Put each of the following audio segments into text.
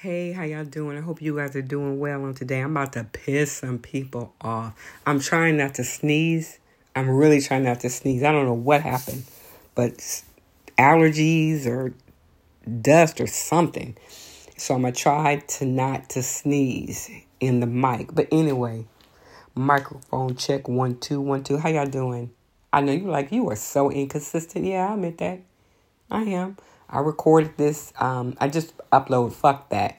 Hey, how y'all doing? I hope you guys are doing well on today. I'm about to piss some people off. I'm trying not to sneeze. I'm really trying not to sneeze. I don't know what happened, but allergies or dust or something. So I'm gonna try to not to sneeze in the mic. But anyway, microphone check one two one two. How y'all doing? I know you're like you are so inconsistent. Yeah, I admit that. I am. I recorded this. Um, I just uploaded. Fuck that.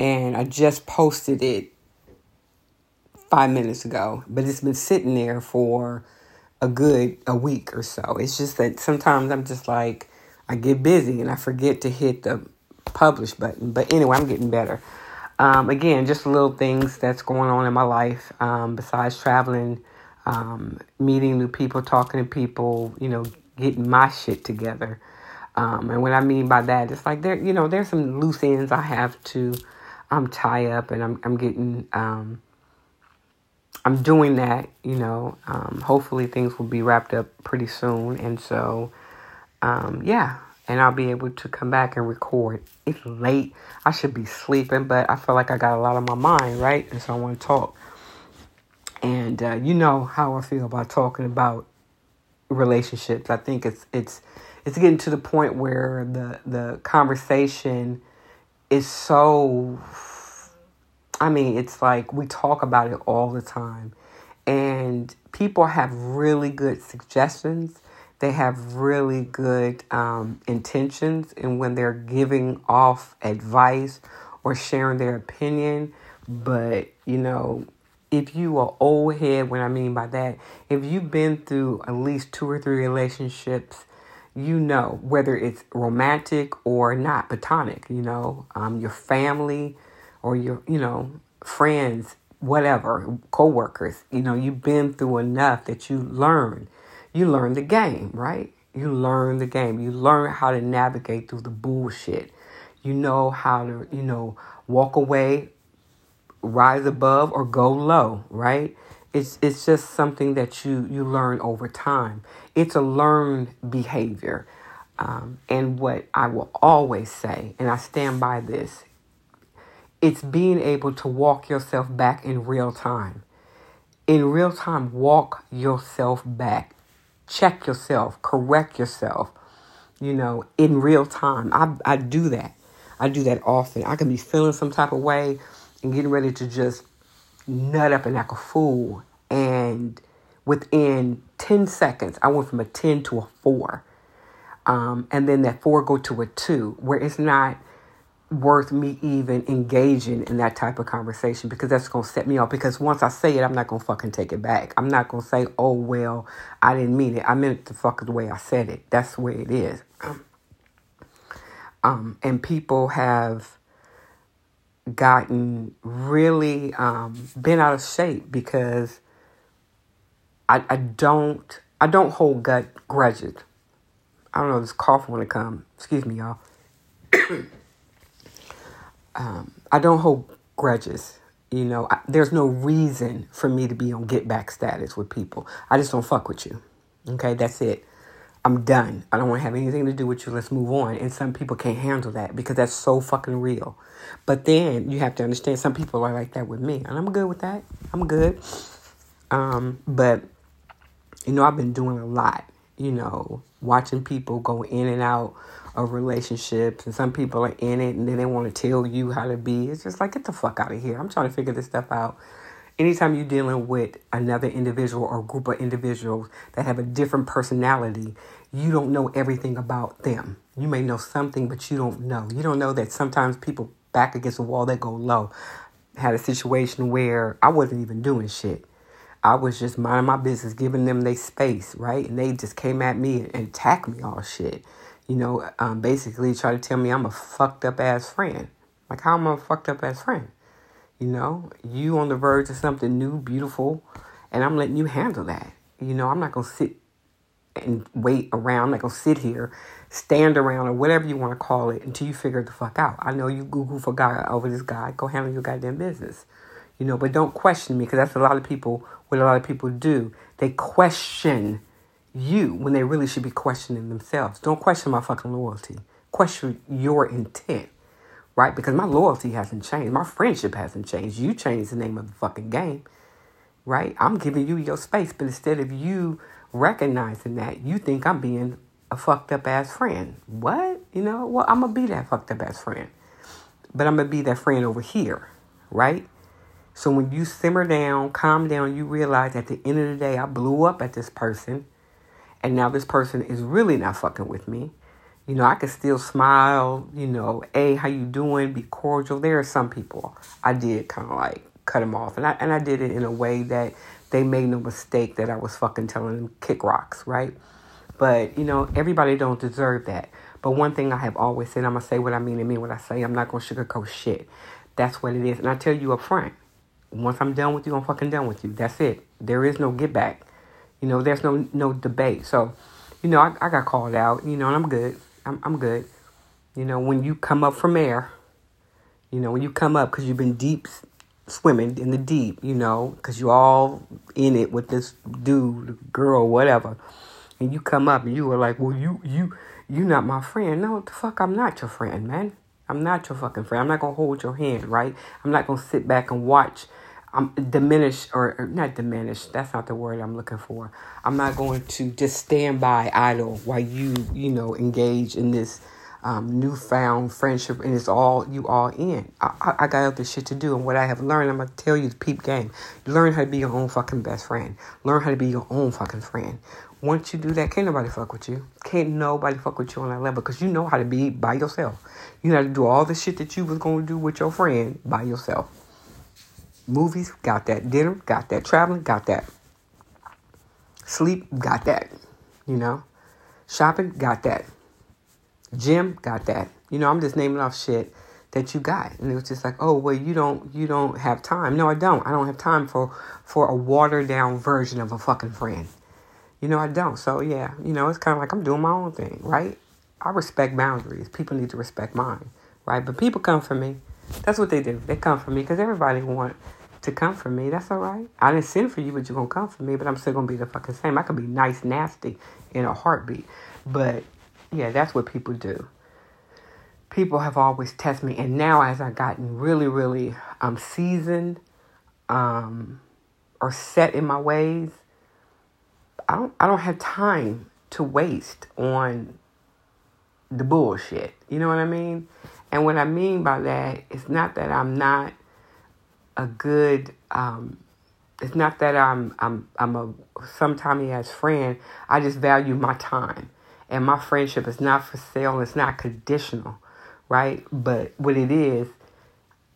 And I just posted it five minutes ago, but it's been sitting there for a good a week or so. It's just that sometimes I'm just like I get busy and I forget to hit the publish button. But anyway, I'm getting better. Um, again, just little things that's going on in my life um, besides traveling, um, meeting new people, talking to people, you know, getting my shit together. Um, and what I mean by that is like there, you know, there's some loose ends I have to um, tie up, and I'm I'm getting um, I'm doing that. You know, um, hopefully things will be wrapped up pretty soon, and so um, yeah, and I'll be able to come back and record. It's late. I should be sleeping, but I feel like I got a lot on my mind, right? And so I want to talk. And uh, you know how I feel about talking about relationships. I think it's it's it's getting to the point where the the conversation is so I mean, it's like we talk about it all the time. And people have really good suggestions. They have really good um, intentions. And when they're giving off advice or sharing their opinion, but you know, if you are old head, what I mean by that, if you've been through at least two or three relationships you know, whether it's romantic or not, platonic, you know, um, your family or your, you know, friends, whatever, co-workers, you know, you've been through enough that you learn. You learn the game, right? You learn the game. You learn how to navigate through the bullshit. You know how to, you know, walk away, rise above, or go low, right? It's it's just something that you you learn over time. It's a learned behavior. Um, and what I will always say, and I stand by this, it's being able to walk yourself back in real time. In real time, walk yourself back. Check yourself, correct yourself, you know, in real time. I, I do that. I do that often. I can be feeling some type of way and getting ready to just nut up and act a fool. And within 10 seconds, I went from a 10 to a 4. Um, and then that 4 go to a 2, where it's not worth me even engaging in that type of conversation because that's going to set me off. Because once I say it, I'm not going to fucking take it back. I'm not going to say, oh, well, I didn't mean it. I meant it the fuck the way I said it. That's the way it is. Um, and people have gotten really um, been out of shape because I, I don't I don't hold gut grudges. I don't know this cough want to come. Excuse me, y'all. um, I don't hold grudges. You know, I, there's no reason for me to be on get back status with people. I just don't fuck with you. Okay, that's it. I'm done. I don't want to have anything to do with you. Let's move on. And some people can't handle that because that's so fucking real. But then you have to understand some people are like that with me. And I'm good with that. I'm good. Um, but, you know, I've been doing a lot, you know, watching people go in and out of relationships. And some people are in it and then they want to tell you how to be. It's just like, get the fuck out of here. I'm trying to figure this stuff out anytime you're dealing with another individual or group of individuals that have a different personality, you don't know everything about them. You may know something, but you don't know. You don't know that sometimes people back against the wall, they go low. had a situation where I wasn't even doing shit. I was just minding my business, giving them their space, right? And they just came at me and attacked me all shit. You know, um, basically try to tell me I'm a fucked up ass friend. Like, how am I a fucked up ass friend? You know, you on the verge of something new, beautiful, and I'm letting you handle that. You know, I'm not to sit and wait around. Going to sit here, stand around, or whatever you want to call it until you figure the fuck out. I know you Google for guy over oh, this guy. Go handle your goddamn business. You know, but don't question me because that's a lot of people, what a lot of people do. They question you when they really should be questioning themselves. Don't question my fucking loyalty. Question your intent right? Because my loyalty hasn't changed. My friendship hasn't changed. You changed the name of the fucking game, right? I'm giving you your space, but instead of you recognizing that, you think I'm being a fucked up ass friend. What? You know, well, I'm going to be that fucked up ass friend. But I'm going to be that friend over here, right? So when you simmer down, calm down, you realize at the end of the day, I blew up at this person. And now this person is really not fucking with me. You know, I could still smile, you know, hey, how you doing? Be cordial. There are some people I did kind of like cut them off. And I, and I did it in a way that they made no mistake that I was fucking telling them kick rocks, right? But, you know, everybody don't deserve that. But one thing I have always said, I'm going to say what I mean and mean what I say. I'm not going to sugarcoat shit. That's what it is. And I tell you up front, once I'm done with you, I'm fucking done with you. That's it. There is no get back. You know, there's no no debate. So, you know, I, I got called out, you know, and I'm good. I'm, I'm good. You know, when you come up from air, you know, when you come up because you've been deep swimming in the deep, you know, because you all in it with this dude, girl, whatever, and you come up and you were like, well, you, you, you not my friend. No, the fuck, I'm not your friend, man. I'm not your fucking friend. I'm not gonna hold your hand, right? I'm not gonna sit back and watch I'm diminish or, or, not diminish. That's not the word I'm looking for. I'm not going to just stand by idle while you you know engage in this um, newfound friendship and it's all you all in. I, I, I got other shit to do and what I have learned. I'm gonna tell you the peep game. Learn how to be your own fucking best friend. Learn how to be your own fucking friend. Once you do that, can't nobody fuck with you. Can't nobody fuck with you on that level because you know how to be by yourself. You know how to do all the shit that you was gonna do with your friend by yourself. Movies, got that. Dinner, got that. Traveling, got that. Sleep, got that. You know? Shopping, got that. Gym, got that. You know, I'm just naming off shit that you got. And it was just like, oh well you don't you don't have time. No, I don't. I don't have time for for a watered down version of a fucking friend. You know, I don't. So yeah, you know, it's kinda like I'm doing my own thing, right? I respect boundaries. People need to respect mine, right? But people come for me. That's what they do. They come for me because everybody want to come for me. That's all right. I didn't send for you, but you're gonna come for me. But I'm still gonna be the fucking same. I could be nice, nasty in a heartbeat. But yeah, that's what people do. People have always tested me, and now as I've gotten really, really um seasoned, um, or set in my ways, I don't I don't have time to waste on the bullshit. You know what I mean? And what I mean by that is not that I'm not a good um, it's not that I'm I'm I'm a sometimes as friend. I just value my time. And my friendship is not for sale, it's not conditional, right? But what it is,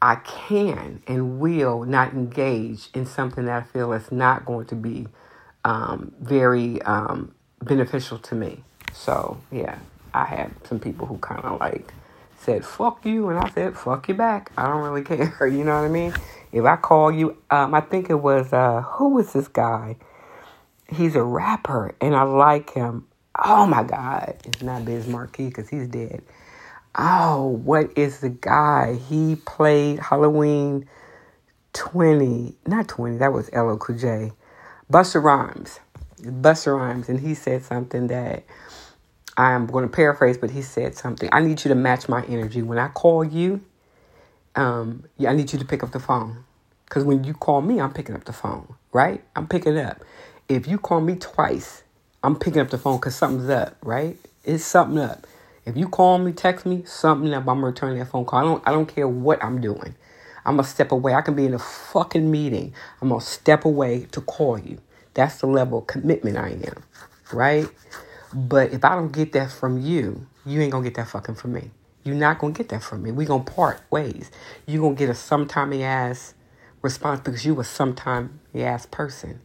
I can and will not engage in something that I feel is not going to be um, very um, beneficial to me. So yeah, I had some people who kind of like said "fuck you," and I said "fuck you back." I don't really care. You know what I mean? If I call you, um, I think it was uh, who was this guy? He's a rapper, and I like him. Oh my God, it's not Biz Markie because he's dead. Oh, what is the guy? He played Halloween 20, not 20, that was LL Cool J. Busta Rhymes. Busta Rhymes, and he said something that I'm going to paraphrase, but he said something. I need you to match my energy. When I call you, um, yeah, I need you to pick up the phone. Because when you call me, I'm picking up the phone, right? I'm picking up. If you call me twice, I'm picking up the phone because something's up, right? It's something up. If you call me, text me, something up, I'm returning that phone call. I don't I don't care what I'm doing. I'm gonna step away. I can be in a fucking meeting. I'm gonna step away to call you. That's the level of commitment I am. Right? But if I don't get that from you, you ain't gonna get that fucking from me. You're not gonna get that from me. We gonna part ways. You gonna get a sometimey ass response because you a sometime ass person.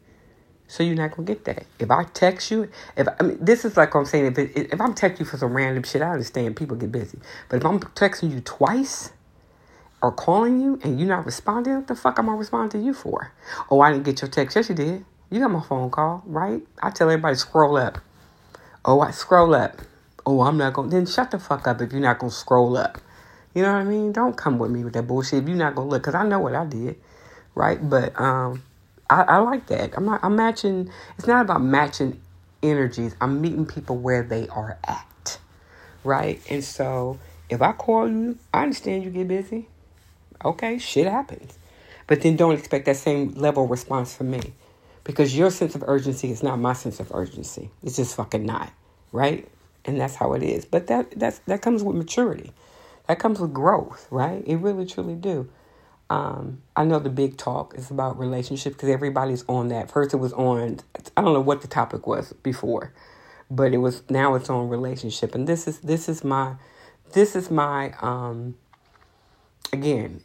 So you're not gonna get that. If I text you, if I mean this is like I'm saying, if it, if I'm texting you for some random shit, I understand people get busy. But if I'm texting you twice or calling you and you're not responding, what the fuck am I responding to respond to you for? Oh, I didn't get your text. Yes, you did. You got my phone call, right? I tell everybody scroll up. Oh, I scroll up oh, I'm not to, then shut the fuck up if you're not to scroll up. You know what I mean? Don't come with me with that bullshit if you're not to look, because I know what I did, right? But um, I, I like that. I'm not, I'm matching, it's not about matching energies. I'm meeting people where they are at, right? And so If I call you, I understand you get busy. Okay, shit happens. But then don't expect that same level of response from me. Because your sense of urgency is not my sense of urgency. It's just fucking not. Right? And that's how it is. But that that's that comes with maturity. That comes with growth, right? It really truly do. Um, I know the big talk is about relationships because everybody's on that. First, it was on. I don't know what the topic was before, but it was now it's on relationship, and this is this is my this is my um. Again,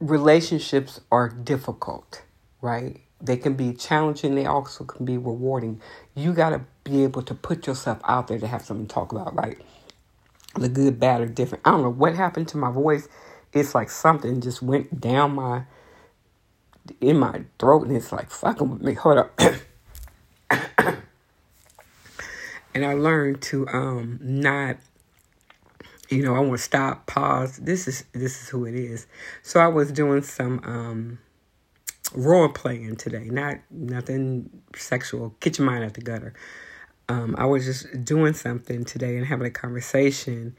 relationships are difficult, right? They can be challenging. They also can be rewarding. You got to be able to put yourself out there to have something to talk about, right? The good, bad, or different. I don't know what happened to my voice. It's like something just went down my in my throat, and it's like fucking with me. Hold up. and I learned to um not you know, I want to stop, pause. This is this is who it is. So I was doing some um role playing today, not nothing sexual. Get your mind out the gutter. Um, I was just doing something today and having a conversation,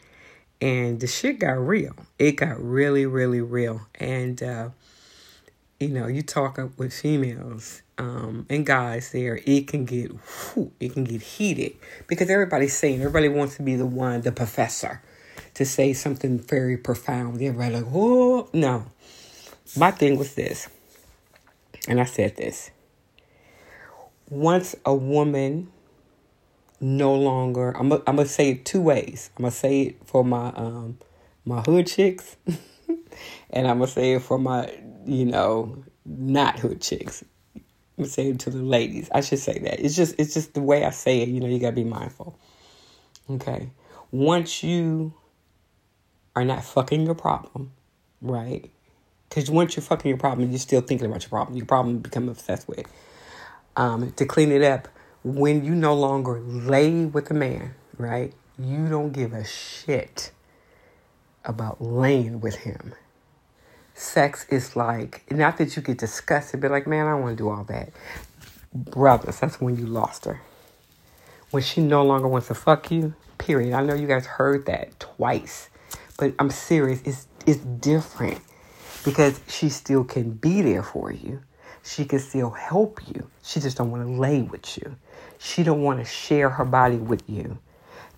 and the shit got real. It got really, really real. And uh, you know, you talk up with females um, and guys there, it can get whew, it can get heated because everybody's saying everybody wants to be the one, the professor, to say something very profound. Everybody like, oh no. My thing was this, and I said this. Once a woman no longer, I'm I'm gonna say it two ways. I'm gonna say it for my um my hood chicks, and I'm gonna say it for my you know not hood chicks. I'm gonna say it to the ladies. I should say that. It's just it's just the way I say it. You know, you gotta be mindful. Okay. Once you are not fucking your problem, right? Because once you're fucking your problem, you're still thinking about your problem. Your problem become obsessed with. Um, to clean it up, when you no longer lay with a man, right? You don't give a shit about laying with him. Sex is like, not that you get disgusted, but like, man, I don't want to do all that. Brothers, that's when you lost her. When she no longer wants to fuck you, period. I know you guys heard that twice. But I'm serious. It's it's different because she still can be there for you. She can still help you. She just don't want to lay with you. She don't want to share her body with you.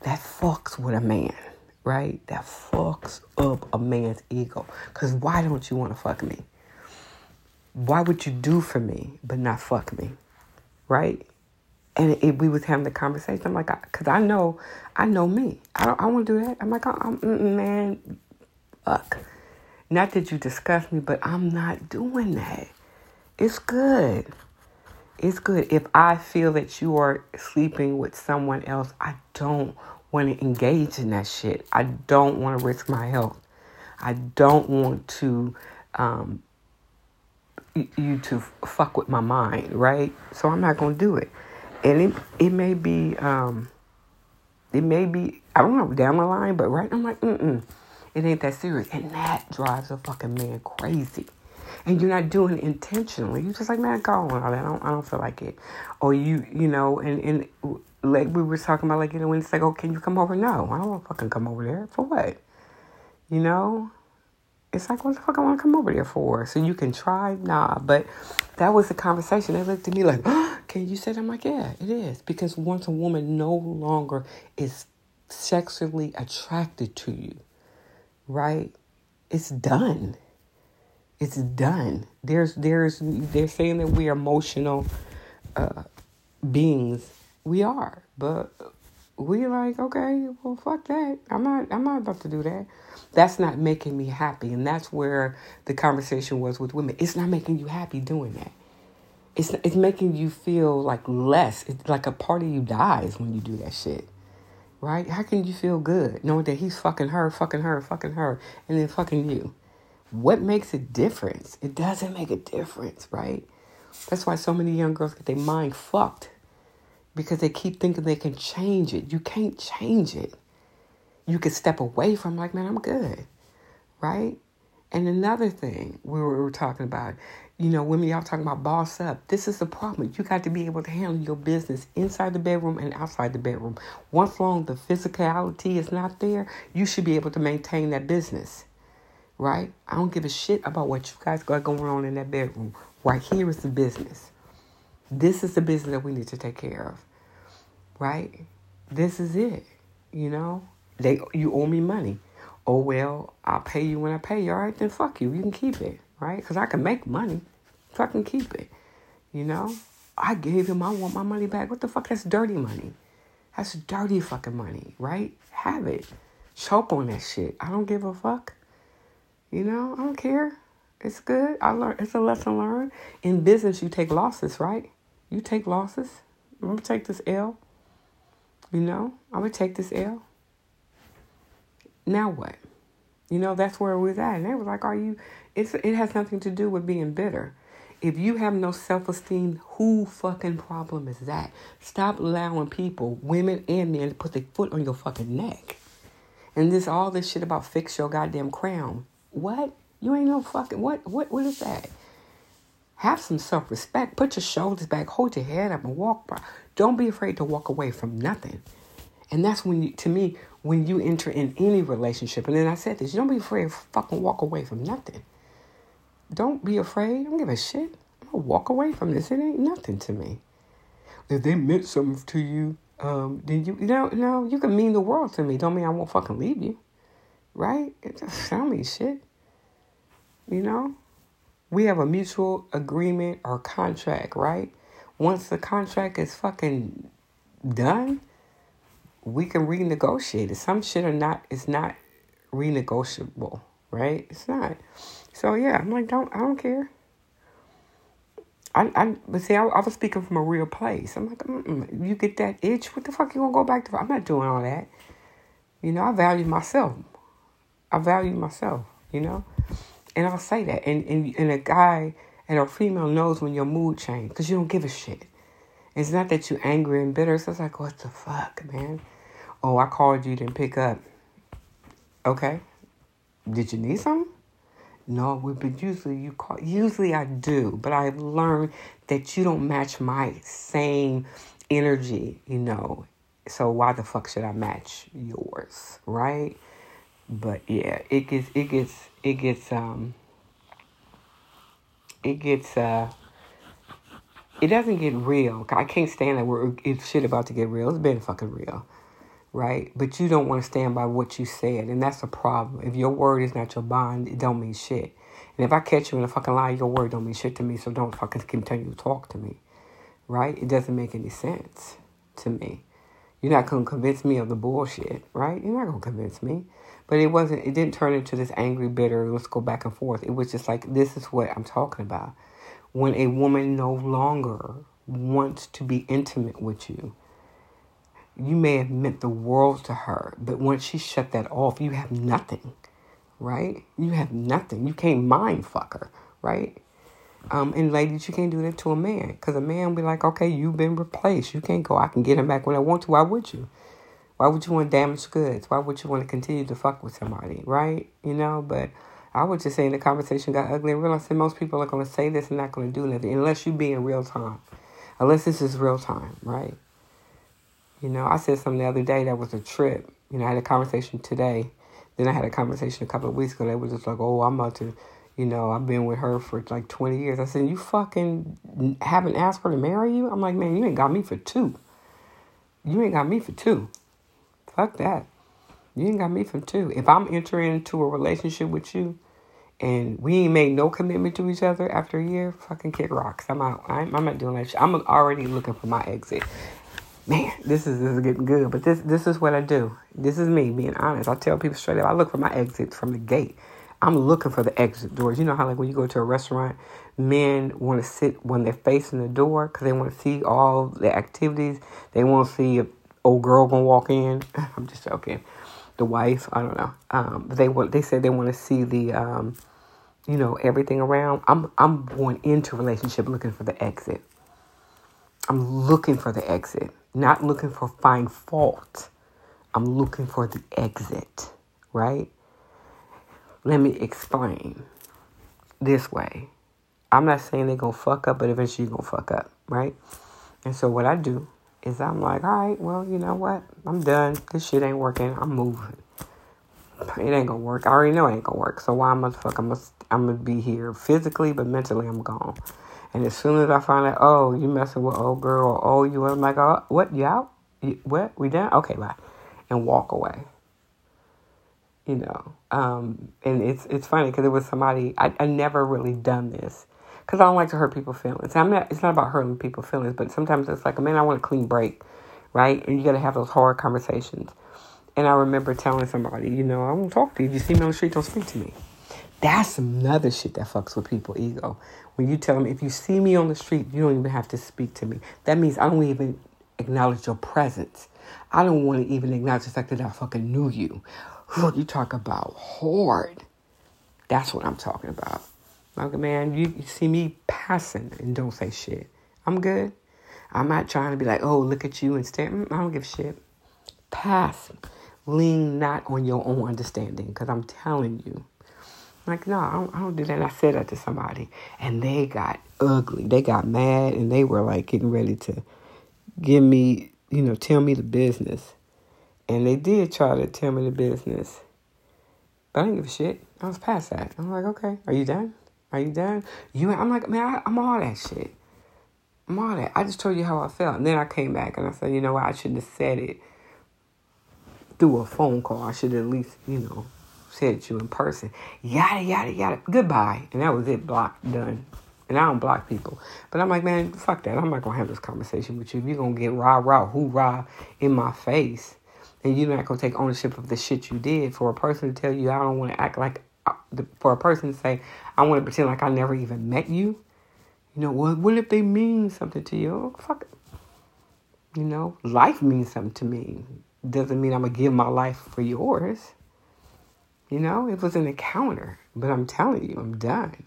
That fucks with a man, right? That fucks up a man's ego. Cause why don't you want to fuck me? Why would you do for me but not fuck me, right? And it, we was having the conversation. I'm like, I, I, know, I know me. I don't. I want to do that. I'm like, I'm, I'm man, fuck. Not that you disgust me, but I'm not doing that. It's good. It's good. If I feel that you are sleeping with someone else, I don't want to engage in that shit. I don't want to risk my health. I don't want to um, you to fuck with my mind, right? So I'm not gonna do it and it it may be um it may be I don't know down the line, but right now I'm like mm mm, it ain't that serious, and that drives a fucking man crazy. And you're not doing it intentionally. You're just like man, go on all that. I don't I don't feel like it, or you you know and and like we were talking about like you know when it's like oh can you come over? No, I don't want to fucking come over there for what, you know it's like, what the fuck I want to come over there for? So you can try? Nah. But that was the conversation. They looked at me like, oh, can you say that? I'm like, yeah, it is. Because once a woman no longer is sexually attracted to you, right? It's done. It's done. There's, there's, they're saying that we're emotional uh, beings. We are. But we like, okay, well, fuck that. I'm not, I'm not about to do that. That's not making me happy, and that's where the conversation was with women. It's not making you happy doing that. It's it's making you feel like less. It's like a part of you dies when you do that shit, right? How can you feel good knowing that he's fucking her, fucking her, fucking her, and then fucking you? What makes a difference? It doesn't make a difference, right? That's why so many young girls get their mind fucked because they keep thinking they can change it. You can't change it. You can step away from like, man, I'm good. Right? And another thing we were, we were talking about, you know, women, y'all talking about boss up. This is the problem. You got to be able to handle your business inside the bedroom and outside the bedroom. Once long the physicality is not there, you should be able to maintain that business. Right? I don't give a shit about what you guys got going on in that bedroom. Right here is the business. This is the business that we need to take care of. Right? This is it. You know? They you owe me money. Oh well, I'll pay you when I pay you. All right, then fuck you. You can keep it, right? Because I can make money. Fucking keep it. You know? I gave him, I want my money back. What the fuck? That's dirty money. That's dirty fucking money, right? Have it. Choke on that shit. I don't give a fuck. You know, I don't care. It's good. I learned it's a lesson learned. In business you take losses, right? You take losses. I'm gonna take this L. You know, I'm gonna take this L. Now what? You know, that's where it was at. And they was like, Are you it's it has nothing to do with being bitter. If you have no self esteem, who fucking problem is that? Stop allowing people, women and men, to put their foot on your fucking neck. And this all this shit about fix your goddamn crown. What? You ain't no fucking what what what is that? Have some self respect. Put your shoulders back, hold your head up and walk by. Don't be afraid to walk away from nothing. And that's when you to me, when you enter in any relationship, and then I said this, you don't be afraid to fucking walk away from nothing. Don't be afraid. Don't give a shit. I'm gonna walk away from this. It ain't nothing to me. If they meant something to you, um, then you you know, no, you can mean the world to me. Don't mean I won't fucking leave you. Right? It don't shit. You know? We have a mutual agreement or contract, right? Once the contract is fucking done, we can renegotiate it. Some shit are not is not renegotiable, right? It's not. So yeah, I'm like, don't I don't care. I, I but see, I, I was speaking from a real place. I'm like, Mm-mm. you get that itch, what the fuck you gonna go back to? I'm not doing all that. You know, I value myself. I value myself. You know, and I'll say that. And and and a guy and a female knows when your mood change because you don't give a shit. It's not that you're angry and bitter. So it's like, what the fuck, man? Oh, I called you, didn't pick up. Okay. Did you need something? No, but usually you call. Usually I do, but I've learned that you don't match my same energy, you know. So why the fuck should I match yours, right? But yeah, it gets it gets it gets um it gets uh it doesn't get real. I can't stand that where it's shit about to get real. It's been fucking real right? But you don't want to stand by what you said, and that's a problem. If your word is not your bond, it don't mean shit. And if I catch you in a fucking lie, your word don't mean shit to me, so don't fucking continue to talk to me, right? It doesn't make any sense to me. You're not gonna convince me of the bullshit, right? You're not gonna convince me. But it wasn't. It didn't turn into this angry, bitter. Let's go back and forth. It was just like this is what I'm talking about. When a woman no longer wants to be intimate with you, you may have meant the world to her, but once she shut that off, you have nothing, right? You have nothing. You can't mind fuck her, right? Um, and ladies, you can't do that to a man because a man will be like, okay, you've been replaced. You can't go. I can get him back when I want to. Why would you? Why would you want damaged goods? Why would you want to continue to fuck with somebody, right? You know, but I would just say the conversation got ugly and realized that most people are going to say this and not going to do nothing unless you be in real time. Unless this is real time, right? You know, I said something the other day that was a trip. You know, I had a conversation today. Then I had a conversation a couple of weeks ago. They were just like, oh, I'm about to, you know, I've been with her for like 20 years. I said, you fucking haven't asked her to marry you? I'm like, man, you ain't got me for two. You ain't got me for two. Fuck that. You ain't got me for two. If I'm entering into a relationship with you and we ain't made no commitment to each other after a year, fucking kick rocks. I'm out. I'm, I'm not doing that shit. I'm already looking for my exit man, this is this is getting good. But this this is what I do. This is me being honest. I tell people straight up. I look for my exit from the gate. I'm looking for the exit doors. You know how like when you go to a restaurant, men want to sit when they're facing the door because they want to see all the activities. They want to see a old girl gonna walk in. I'm just joking. The wife, I don't know. Um, they want. They say they want to see the, um, you know, everything around. I'm I'm going into relationship looking for the exit. I'm looking for the exit not looking for find fault. I'm looking for the exit, right? Let me explain this way. I'm not saying they're to fuck up, but eventually you're to fuck up, right? And so what I do is I'm like, all right, well, you know what? I'm done. This shit ain't working. I'm moving. It ain't gonna work. I already know it ain't gonna work. So why fuck? I'm gonna, I'm gonna be here physically, but mentally I'm gone. And as soon as I find out, oh, you messing with old girl, oh, you, I'm like, oh, what? You out? You, what? We done? Okay, bye. And walk away. You know, um, and it's it's funny because it was somebody I I never really done this because I don't like to hurt people's feelings. I'm not. It's not about hurting people's feelings, but sometimes it's like, man, I want a clean break, right? And you got to have those hard conversations. And I remember telling somebody, you know, I won't talk to you. If you see me on the street, don't speak to me. That's another shit that fucks with people ego. When you tell them, if you see me on the street, you don't even have to speak to me. That means I don't even acknowledge your presence. I don't want to even acknowledge the fact that I fucking knew you. You talk about hard. That's what I'm talking about. Like, man, you, you see me passing and don't say shit. I'm good. I'm not trying to be like, oh, look at you and stare. Mm, I don't give a shit. Pass. Lean not on your own understanding because I'm telling you. Like, no, I don't, I don't do that. And I said that to somebody and they got ugly. They got mad and they were like getting ready to give me, you know, tell me the business. And they did try to tell me the business. But I didn't give a shit. I was past that. I'm like, okay, are you done? Are you done? You, I'm like, man, I, I'm all that shit. I'm all that. I just told you how I felt. And then I came back and I said, you know what? I shouldn't have said it through a phone call. I should at least, you know, said it to you in person. Yada, yada, yada. Goodbye. And that was it. Block. Done. And I don't block people. But I'm like, man, fuck that. I'm not to have this conversation with you. You're to get rah, rah, hoorah in my face, and you're not to take ownership of the shit you did for a person to tell you I don't want to act like, uh, for a person to say, I want to pretend like I never even met you. You know, well, what if they mean something to you? Oh, fuck it. You know, life means something to me. Doesn't mean I'm to give my life for yours. You know, it was an encounter. But I'm telling you, I'm done.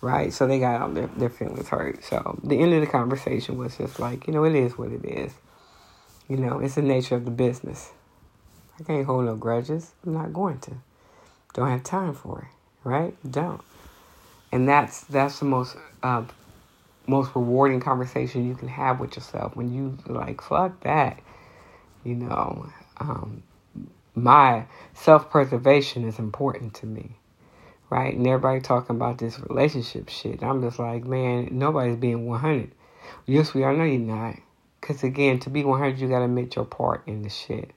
Right? So they got out their, their feelings hurt. So the end of the conversation was just like, you know, it is what it is. You know, it's the nature of the business. I can't hold no grudges. I'm not going to. Don't have time for it. Right? Don't and that's that's the most uh, most rewarding conversation you can have with yourself when you like fuck that you know um, my self-preservation is important to me right and everybody talking about this relationship shit i'm just like man nobody's being 100 yes we are no you're not because again to be 100 you got to admit your part in the shit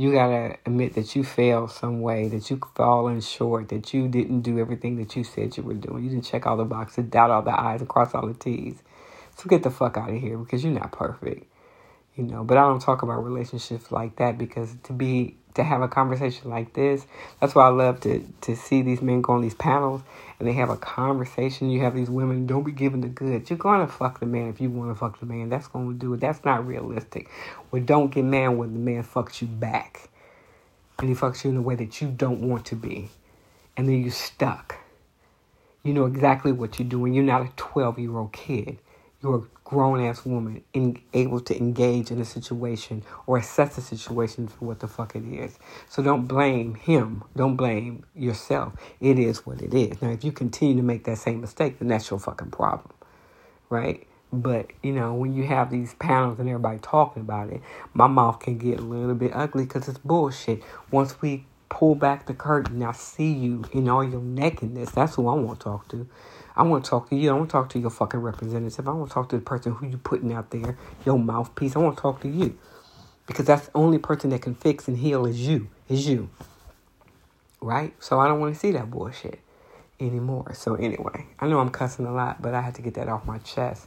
you gotta admit that you failed some way, that you fallen short, that you didn't do everything that you said you were doing. You didn't check all the boxes, dot all the I's, and cross all the T's. So get the fuck out of here because you're not perfect. You know, but I don't talk about relationships like that because to be to have a conversation like this, that's why I love to to see these men go on these panels and they have a conversation. You have these women, don't be giving the goods. You're to fuck the man if you want to fuck the man. That's to do it. That's not realistic. Well, don't get mad when the man fucks you back. And he fucks you in a way that you don't want to be. And then you're stuck. You know exactly what you're doing. You're not a 12 year old kid. You're a grown ass woman able to engage in a situation or assess a situation for what the fuck it is. So don't blame him. Don't blame yourself. It is what it is. Now, if you continue to make that same mistake, then that's your fucking problem, right? But you know, when you have these panels and everybody talking about it, my mouth can get a little bit ugly because it's bullshit. Once we pull back the curtain, I see you in all your nakedness. That's who I want to talk to. I want to talk to you. I want to talk to your fucking representative. I want to talk to the person who you putting out there, your mouthpiece. I want to talk to you. Because that's the only person that can fix and heal is you. Is you. Right? So I don't want to see that bullshit anymore. So anyway, I know I'm cussing a lot, but I had to get that off my chest.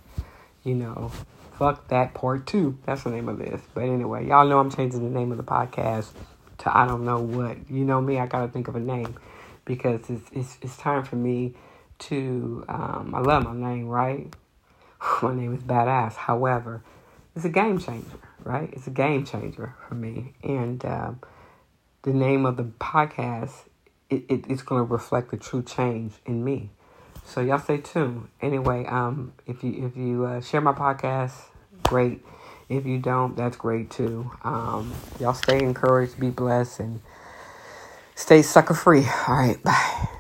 You know, fuck that part two. That's the name of this. But anyway, y'all know I'm changing the name of the podcast to I don't know what. You know me, I gotta think of a name because it's it's it's time for me to, um, I love my name, right? my name is Badass. However, it's a game changer, right? It's a game changer for me. And um, the name of the podcast, it, it it's going to reflect the true change in me. So y'all stay tuned. Anyway, um, if you if you uh, share my podcast, great. If you don't, that's great too. Um, y'all stay encouraged, be blessed, and Stay sucker free. All right, bye.